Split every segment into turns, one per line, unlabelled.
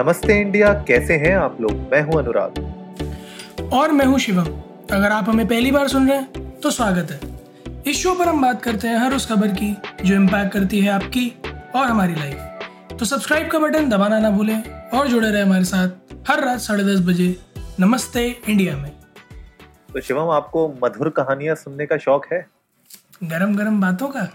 नमस्ते इंडिया कैसे हैं आप लोग? मैं हूँ अनुराग।
और मैं हूँ शिवम। अगर आप हमें पहली बार सुन रहे हैं तो स्वागत है। इस शो पर हम बात करते हैं हर उस खबर की जो इम्पैक्ट करती है आपकी और हमारी लाइफ तो सब्सक्राइब का बटन दबाना ना भूलें और जुड़े रहे हमारे साथ हर रात साढ़े दस बजे नमस्ते इंडिया में।
तो शिवम आपको मधुर कहानियाँ सुनने का शौक है?
गरम गरम बातों का?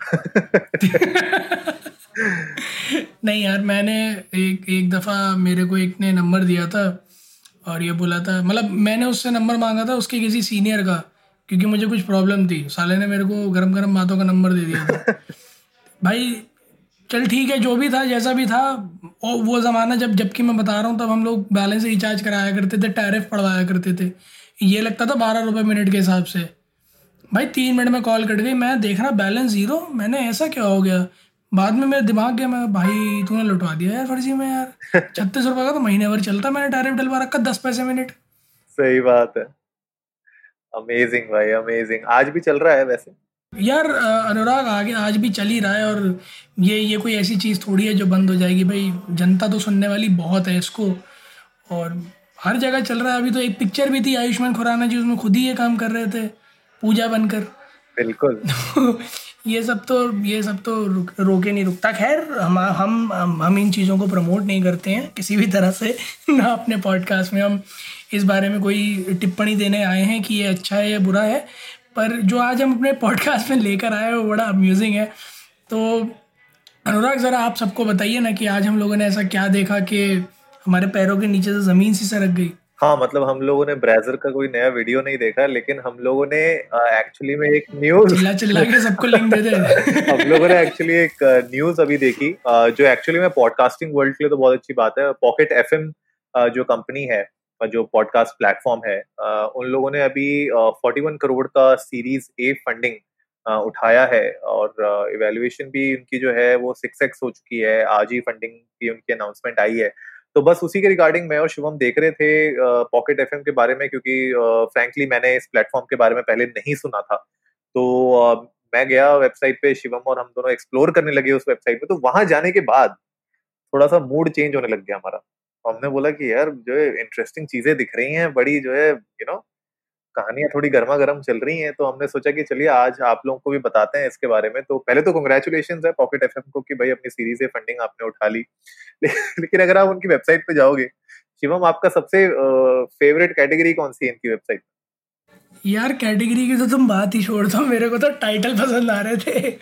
नहीं यार मैंने एक एक दफ़ा मेरे को एक ने नंबर दिया था और ये बोला था मतलब मैंने उससे नंबर मांगा था उसके किसी सीनियर का क्योंकि मुझे कुछ प्रॉब्लम थी। साले ने मेरे को गरम गरम बातों का नंबर दे दिया था। भाई चल ठीक है जो भी था जैसा भी था और वो ज़माना जब जबकि मैं बता रहा हूँ तब हम लोग बैलेंस रिचार्ज कराया करते थे टैरिफ पढ़वाया करते थे। ये लगता था बारह रुपये मिनट के हिसाब से। भाई तीन मिनट में कॉल कट गई मैं देख रहा बैलेंस ज़ीरो मैंने ऐसा क्या हो गया? बाद में मेरे दिमाग गया मैं भाई तूने लुटवा दिया यार फर्जी में यार। छत्तीस रुपये का तो महीने भर चलता मैंने टैरिफ डलवा रखा दस पैसे मिनट
सही बात है। अमेजिंग भाई अमेजिंग आज भी चल रहा है वैसे?
यार अनुराग आगे आज भी चल ही रहा है और ये ये कोई ऐसी चीज़ थोड़ी है जो बंद हो जाएगी। भाई जनता तो सुनने वाली बहुत है इसको और हर जगह चल रहा है। अभी तो एक पिक्चर भी थी आयुष्मान खुराना जी उसमें खुद ही ये काम कर रहे थे पूजा बनकर।
बिल्कुल।
ये सब तो ये सब तो रुक, रोके नहीं रुकता। खैर हम हम हम इन चीज़ों को प्रमोट नहीं करते हैं किसी भी तरह से ना अपने पॉडकास्ट में। हम इस बारे में कोई टिप्पणी देने आए हैं कि ये अच्छा है या बुरा है पर जो आज हम अपने पॉडकास्ट में लेकर आए हैं वो बड़ा अम्यूजिंग है। तो अनुराग ज़रा आप सबको बताइए ना कि आज हम लोगों ने ऐसा क्या देखा कि हमारे पैरों के नीचे से ज़मीन सी सरक गई।
हाँ मतलब हम लोगों ने ब्राउज़र का कोई नया वीडियो नहीं देखा लेकिन हम लोगों ने एक्चुअली में एक न्यूज़
चिल्ला चिल्ला के सबको लिंक दे दे।
हम लोगों ने एक्चुअली एक न्यूज़ अभी देखी जो एक्चुअली में पॉडकास्टिंग वर्ल्ड के लिए तो बहुत अच्छी बात है। पॉकेट एफएम जो कंपनी है जो पॉडकास्ट प्लेटफॉर्म है उन लोगों ने अभी फोर्टी वन करोड़ का सीरीज़ ए फंडिंग उठाया है और इवेल्युएशन भी उनकी जो है वो सिक्स एक्स हो चुकी है। आज ही फंडिंग की उनकी अनाउंसमेंट आई है। तो बस उसी के रिगार्डिंग मैं और शिवम देख रहे थे पॉकेट एफएम के बारे में क्योंकि फ्रेंकली मैंने इस प्लेटफॉर्म के बारे में पहले नहीं सुना था। तो मैं गया वेबसाइट पे, शिवम और हम दोनों एक्सप्लोर करने लगे उस वेबसाइट पे तो वहाँ जाने के बाद थोड़ा सा मूड चेंज होने लग गया हमारा। हमने बोला कि यार, जो है इंटरेस्टिंग चीज़ें दिख रही हैं, बड़ी जो है यू नो कहानियाँ थोड़ी गर्मा गर्म चल रही हैं तो हमने सोचा कि चलिए आज आप लोगों को भी बताते हैं इसके बारे में। तो पहले तो कंग्रेचुलेशन है पॉकेट एफएम को कि भाई अपनी सीरीज़ से फंडिंग आपने उठा ली। लेकिन अगर आप उनकी वेबसाइट पे जाओगे, शिवम, आपका सबसे फेवरेट कैटेगरी कौन सी है इनकी वेबसाइट
यार कैटेगरी की तो तुम बात ही छोड़ दो, मेरे को तो टाइटल पसंद आ रहे थे।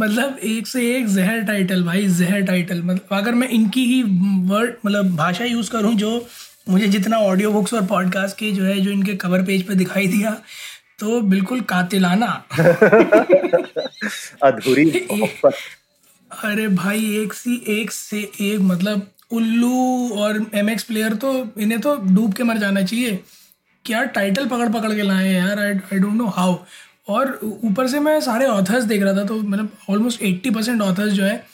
मतलब एक से एक जहर टाइटल भाई, जहर टाइटल मतलब अगर मैं इनकी ही वर्ड मतलब भाषा यूज़ करूँ जो मुझे जितना ऑडियो बुक्स और पॉडकास्ट के जो है जो इनके कवर पेज पे दिखाई दिया तो बिल्कुल कातिलाना।
अधूरी
अरे भाई एक सी एक से एक मतलब उल्लू और एम एक्स प्लेयर तो इन्हें तो डूब के मर जाना चाहिए। क्या टाइटल पकड़ पकड़ के लाए यार? I I don't know how और ऊपर से मैं सारे ऑथर्स देख रहा था तो मतलब ऑलमोस्ट एट्टी परसेंट ऑथर्स जो है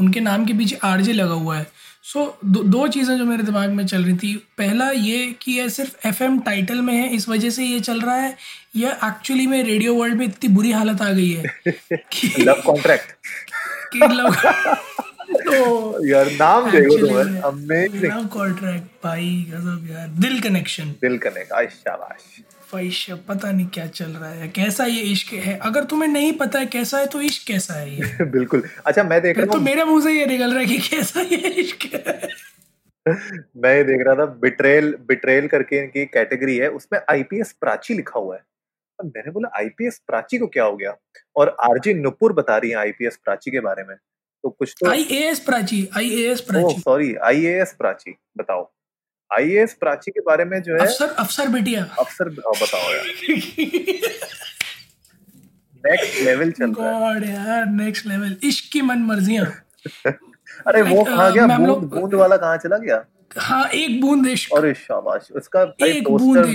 उनके नाम के पीछे आरजे लगा हुआ है। सो so, दो, दो चीज़ें जो मेरे दिमाग में चल रही थी। पहला ये कि यह सिर्फ़ एफएम टाइटल में है इस वजह से ये चल रहा है। या एक्चुअली में रेडियो वर्ल्ड में इतनी बुरी हालत आ गई है
कि लव कॉन्ट्रैक्ट
कि लव
तो यार नाम देखो तुम अमेजिंग
लव कॉन्ट्रैक्ट भाई गजब यार। दिल कनेक्शन
दिल कनेक्ट आई शाबाश।
ख्वाहिश पता नहीं क्या चल रहा है। कैसा ये इश्क है? अगर तुम्हें नहीं पता है कैसा है तो इश्क कैसा है ये?
बिल्कुल। अच्छा मैं देख रहा
तो मेरे मुँह से ये निकल रहा है कि कैसा ये इश्क है।
मैं ये देख रहा था बिट्रेल बिट्रेल करके इनकी कैटेगरी है उसमें आईपीएस प्राची लिखा हुआ है। मैंने बोला आईपीएस प्राची को क्या हो गया? और आरजी नुपुर बता रही है आईपीएस प्राची के बारे में। तो कुछ तो
IAS Prachi IAS Prachi.
Sorry IAS Prachi बताओ। आईएएस प्राची के बारे में जो है
अफसर अफसर बेटिया।
अफसर बताओ यार। नेक्स्ट लेवल चल रहा है।
गॉड यार नेक्स्ट लेवल इश्क की मन मर्जियाँ
अरे वो कहाँ गया? बूंद बूंद वाला कहाँ चला गया?
हाँ एक बूंद इश्क।
अरे शाबाश उसका भाई पोस्टर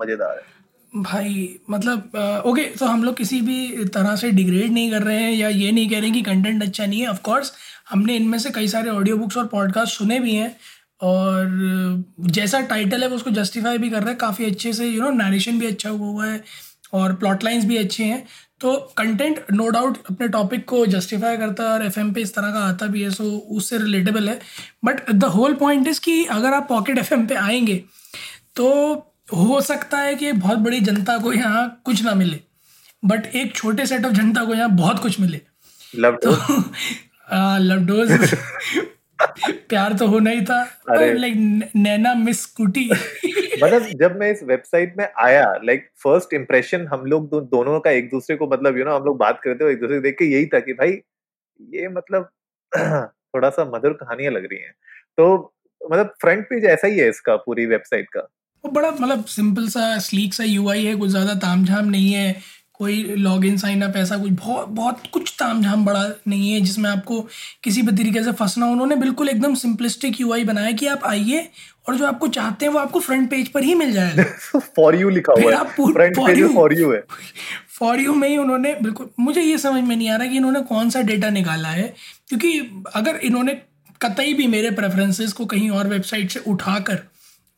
मज़ेदार है।
भाई मतलब ओके तो हम लोग किसी भी तरह से डिग्रेड नहीं कर रहे हैं या ये नहीं कह रहे कि कंटेंट अच्छा नहीं है ऑफ़ कोर्स हमने इनमें से कई सारे ऑडियो बुक्स और पॉडकास्ट सुने भी हैं और जैसा टाइटल है वो उसको जस्टिफाई भी कर रहा है, काफ़ी अच्छे से यू नो नरेशन भी अच्छा हुआ हुआ है और प्लॉट लाइन्स भी अच्छे हैं। तो कंटेंट नो डाउट अपने टॉपिक को जस्टिफाई करता है और एफएम पे इस तरह का आता भी है सो उससे रिलेटेबल है। But the whole point is कि अगर आप पॉकेट एफएम पे आएँगे तो हो सकता है कि बहुत बड़ी जनता को यहाँ कुछ ना मिले बट एक छोटे सेट ऑफ़ जनता को यहाँ बहुत कुछ मिले।
लव
तो लव डोज प्यार तो होना ही था लाइक नैना मिस स्कूटी
मतलब जब मैं इस वेबसाइट में आया लाइक फ़र्स्ट इम्प्रेशन हम लोग दो, दोनों का एक दूसरे को मतलब यू नो हम लोग बात करते हो एक दूसरे को देख के यही था कि भाई ये मतलब थोड़ा सा मधुर कहानियाँ लग रही हैं। तो मतलब फ्रंट पेज ऐसा ही है इसका पूरी वेबसाइट का।
वो बड़ा मतलब सिंपल सा स्लीक सा यूआई है कुछ ज़्यादा ताम झाम नहीं है कोई लॉग इन साइन अप ऐसा कुछ बहुत बहुत कुछ ताम झाम बड़ा नहीं है जिसमें आपको किसी भी तरीके से फंसना उन्होंने बिल्कुल एकदम सिंपलिस्टिक यू बनाया कि आप आइए और जो आपको चाहते हैं वो आपको फ्रंट पेज पर ही मिल जाएगा।
फॉर यू लिखा हुआ है। फ्रंट पेज फॉर यू है।
फॉर यू में ही उन्होंने बिल्कुल मुझे ये समझ में नहीं आ रहा कि इन्होंने कौन सा डेटा निकाला है क्योंकि अगर इन्होंने कतई भी मेरे प्रेफरेंसेस को कहीं और वेबसाइट से उठाकर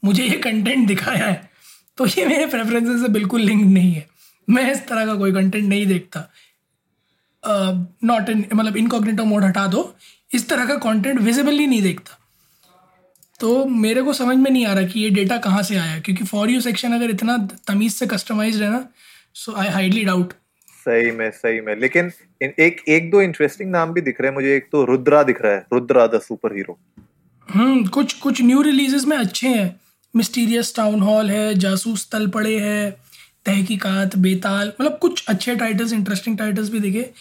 मुझे ये कंटेंट दिखाया है तो ये मेरे प्रेफरेंसेस से बिल्कुल लिंक नहीं है। मैं इस तरह का कोई कंटेंट नहीं देखता। नॉट इन मतलब इनकॉग्नेटो मोड हटा दो। इस तरह का कंटेंट विजिबली नहीं देखता। तो मेरे को समझ में नहीं आ रहा कि ये डेटा कहाँ से आया क्योंकि फॉर यू सेक्शन अगर इतना तमीज़ से कस्टमाइज है ना सो आई हाईली डाउट
सही में सही में। लेकिन एक एक दो इंटरेस्टिंग नाम भी दिख रहे हैं मुझे। एक तो रुद्रा दिख रहा है Rudra the super hero
hmm कुछ कुछ न्यू रिलीजेस में अच्छे हैं। मिस्टीरियस टाउन हॉल है जासूस तल पड़े है तहकीकात बेताल मतलब कुछ अच्छे टाइटल्स इंटरेस्टिंग टाइटल्स भी दिखे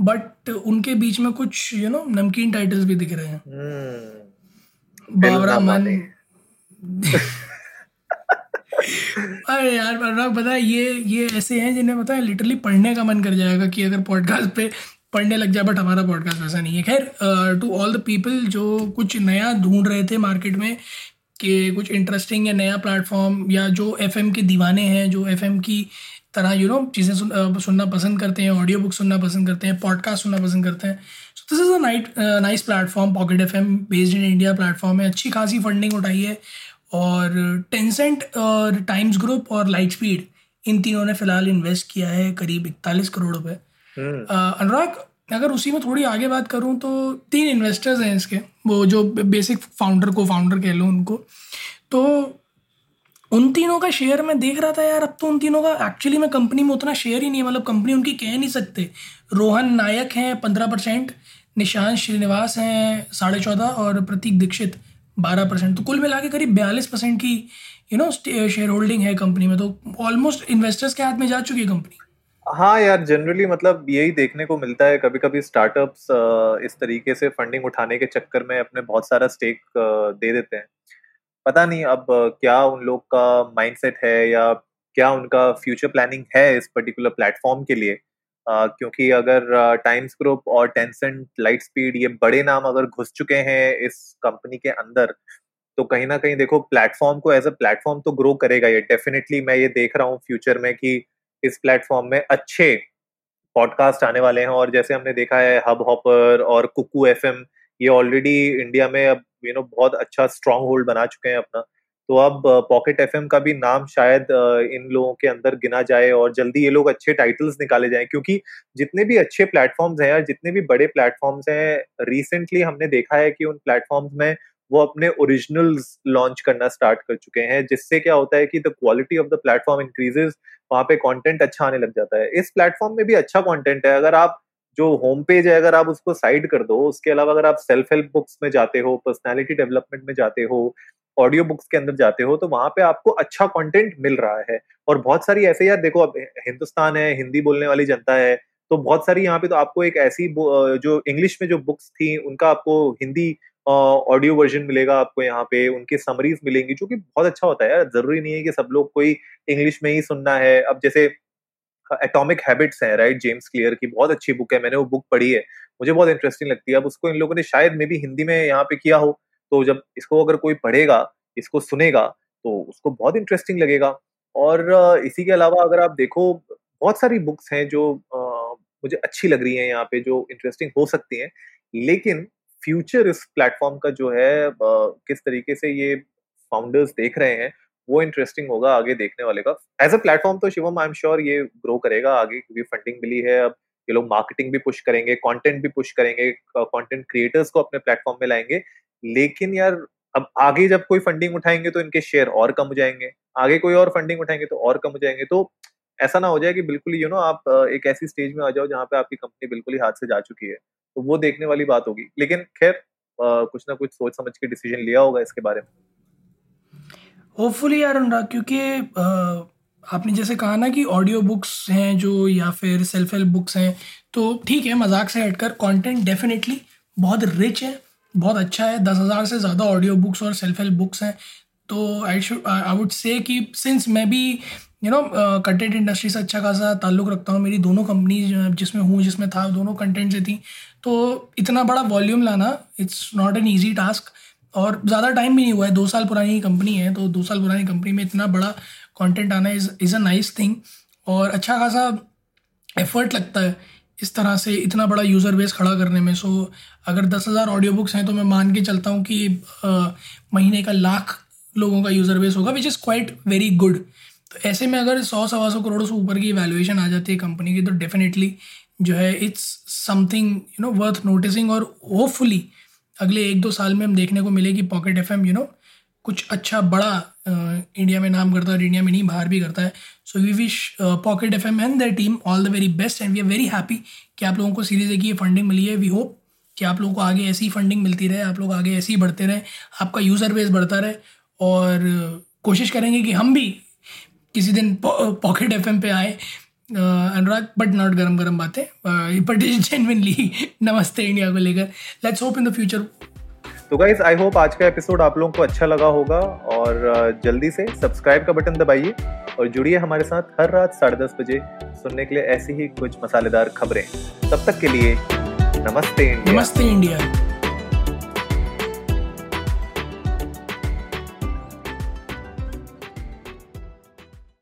बट उनके बीच में कुछ यू नो नमकीन टाइटल्स भी दिख रहे हैं। hmm. बावरा मन। अरे यार अनुराग पता है ये ये ऐसे हैं जिन्हें पता है लिटरली पढ़ने का मन कर जाएगा कि अगर पॉडकास्ट पे पढ़ने लग जाए बट हमारा पॉडकास्ट वैसा नहीं है। खैर टू ऑल द पीपल जो कुछ नया ढूंढ रहे थे मार्केट में कि कुछ इंटरेस्टिंग या नया प्लेटफॉर्म या जो एफएम के दीवाने हैं जो एफएम की तरह यू नो चीज़ें सुन, सुनना पसंद करते हैं ऑडियो बुक सुनना पसंद करते हैं पॉडकास्ट सुनना पसंद करते हैं। So this is a night nice platform pocket F M based in India platform है। अच्छी खासी फंडिंग उठाई है और टेंसेंट और टाइम्स ग्रुप और लाइट स्पीड इन तीनों ने फ़िलहाल इन्वेस्ट किया है करीब इकतालीस करोड़ रुपए। हम्म। अनुराग अगर उसी में थोड़ी आगे बात करूँ तो तीन इन्वेस्टर्स हैं इसके, वो जो बेसिक फाउंडर को फाउंडर कह लो उनको। तो उन तीनों का शेयर मैं देख रहा था यार, अब तो उन तीनों का एक्चुअली में कंपनी में उतना शेयर ही नहीं है मतलब कंपनी उनकी कह नहीं सकते। रोहन नायक हैं पंद्रह परसेंट निशांत श्रीनिवास हैं साढ़े चौदह और प्रतीक दीक्षित बारह परसेंट तो कुल मिला के करीब बयालीस परसेंट की यू नो शेयर होल्डिंग है कंपनी में। तो ऑलमोस्ट इन्वेस्टर्स के हाथ में जा चुकी है कंपनी
हाँ यार जनरली मतलब यही देखने को मिलता है। कभी कभी स्टार्टअप्स इस तरीके से फंडिंग उठाने के चक्कर में अपने बहुत सारा स्टेक दे देते हैं। पता नहीं अब क्या उन लोग का माइंडसेट है या क्या उनका फ्यूचर प्लानिंग है इस पर्टिकुलर प्लेटफॉर्म के लिए? क्योंकि अगर टाइम्स ग्रुप और टेंसेंट लाइट स्पीड ये बड़े नाम अगर घुस चुके हैं इस कंपनी के अंदर तो कहीं ना कहीं देखो प्लेटफॉर्म को एज अ प्लेटफॉर्म तो ग्रो करेगा ये डेफिनेटली मैं ये देख रहा हूँ फ्यूचर में कि इस प्लेटफॉर्म में अच्छे पॉडकास्ट आने वाले हैं। और जैसे हमने देखा है हब हॉपर और कुकू एफएम ये ऑलरेडी इंडिया में अब यू नो बहुत अच्छा स्ट्रॉन्ग होल्ड बना चुके हैं अपना। तो अब पॉकेट एफएम का भी नाम शायद इन लोगों के अंदर गिना जाए और जल्दी ये लोग अच्छे टाइटल्स निकाले जाएँ। क्योंकि जितने भी अच्छे प्लेटफॉर्म्स हैं जितने भी बड़े प्लेटफॉर्म्स हैं रिसेंटली हमने देखा है कि उन प्लेटफॉर्म्स में वो अपने ओरिजिनल्स लॉन्च करना स्टार्ट कर चुके हैं, जिससे क्या होता है कि the quality of the platform increases वहाँ पे कंटेंट अच्छा आने लग जाता है। इस प्लेटफॉर्म में भी अच्छा कंटेंट है। अगर आप जो होम पेज है, अगर आप उसको साइड कर दो, उसके अलावा अगर आप सेल्फ हेल्प बुक्स में जाते हो पर्सनैलिटी डेवलपमेंट में जाते हो ऑडियो बुक्स के अंदर जाते हो तो वहाँ पे आपको अच्छा कंटेंट मिल रहा है। और बहुत सारी ऐसे, यार देखो, अब हिंदुस्तान है, हिंदी बोलने वाली जनता है तो बहुत सारी यहाँ पे तो आपको एक ऐसी जो इंग्लिश में जो बुक्स थी, उनका आपको हिंदी ऑडियो वर्जन मिलेगा आपको यहाँ पे, उनके समरीज मिलेंगी, जो कि बहुत अच्छा होता है यार। ज़रूरी नहीं है कि सब लोग कोई इंग्लिश में ही सुनना है। अब जैसे एटॉमिक हैबिट्स है राइट जेम्स क्लियर की बहुत अच्छी बुक है, मैंने वो बुक पढ़ी है। मुझे बहुत इंटरेस्टिंग लगती है। अब उसको इन लोगों ने शायद मे भी हिंदी में यहाँ पे किया हो तो जब इसको अगर कोई पढ़ेगा, इसको सुनेगा तो उसको बहुत इंटरेस्टिंग लगेगा। और इसी के अलावा अगर आप देखो, बहुत सारी बुक्स हैं जो मुझे अच्छी लग रही हैं यहाँ पे, जो इंटरेस्टिंग हो सकती हैं। लेकिन फ्यूचर इस प्लेटफॉर्म का जो है किस तरीके से ये फाउंडर्स देख रहे हैं, वो इंटरेस्टिंग होगा आगे देखने वाले का। एज अ प्लेटफॉर्म तो शिवम आई एम श्योर ये ग्रो करेगा आगे, क्योंकि फंडिंग मिली है, अब ये लोग मार्केटिंग भी पुश करेंगे कंटेंट भी पुश करेंगे कंटेंट क्रिएटर्स को अपने प्लेटफॉर्म में लाएँगे। लेकिन यार, अब आगे जब कोई फंडिंग उठाएँगे तो इनके शेयर और कम हो जाएँगे। आगे कोई और फंडिंग उठाएँगे तो और कम हो जाएँगे। तो ऐसा ना हो जाए कि बिल्कुल यू नो आप एक ऐसी स्टेज में आ जाओ जहाँ पे आपकी कंपनी बिल्कुल ही हाथ से जा चुकी है। तो वो देखने वाली बात होगी। लेकिन खैर कुछ ना कुछ सोच समझ के डिसीज़न लिया होगा इसके बारे में।
होपफुली यार अनुराग, क्योंकि आपने जैसे कहा ना कि ऑडियो बुक्स हैं जो या फिर सेल्फ हेल्प बुक्स हैं तो ठीक है, मज़ाक से हटकर कंटेंट डेफिनेटली बहुत रिच है, बहुत अच्छा है। दस हज़ार से ज़्यादा ऑडियो बुक्स और सेल्फ हेल्प बुक्स हैं। तो I should I would say कि सिंस मैं भी यू नो कंटेंट इंडस्ट्री से अच्छा खासा ताल्लुक़ रखता हूँ मेरी दोनों कंपनीज़ जिसमें हूँ जिसमें था दोनों कंटेंट से थी तो इतना बड़ा वॉल्यूम लाना it's not an easy task और ज़्यादा टाइम भी नहीं हुआ है। दो साल पुरानी कंपनी है तो दो साल पुरानी कंपनी में इतना बड़ा कंटेंट आना is is a nice thing और अच्छा खासा एफर्ट लगता है इस तरह से इतना बड़ा यूज़र बेस खड़ा करने में। सो so, अगर दस हज़ार ऑडियो बुक्स हैं तो मैं मान के चलता हूँ कि आ, महीने का लाख लोगों का यूज़र बेस होगा which is quite very good तो ऐसे में अगर सौ, सवा सौ करोड़ से ऊपर की वैल्यूएशन आ जाती है कंपनी की तो डेफिनेटली जो है it's something you know worth noticing और होपफुली अगले एक दो साल में हम देखने को मिले कि pocket F M you know कुछ अच्छा बड़ा इंडिया में नाम करता है और इंडिया में नहीं, बाहर भी करता है। So we wish pocket F M and the team all the very best and we are very happy कि आप लोगों को सीरीज़ कि ये फंडिंग मिली है। वी होप कि आप लोगों को आगे ऐसी फंडिंग मिलती रहे, आप लोग आगे ऐसे ही बढ़ते रहे, आपका यूज़र बेस बढ़ता रहे और कोशिश करेंगे कि हम भी किसी दिन पॉकेट एफ़ पे आए। अनुराग बट नॉट गरम गरम बातें। बट जेनविनली नमस्ते इंडिया को लेकर। Let's hope in the future
तो गाइज़ आई होप आज का एपिसोड आप लोगों को अच्छा लगा होगा और जल्दी से सब्सक्राइब का बटन दबाइए और जुड़िए हमारे साथ हर रात साढ़े दस बजे सुनने के लिए ऐसी ही कुछ मसालेदार खबरें। तब तक के लिए नमस्ते इंडिया।
नमस्ते इंडिया।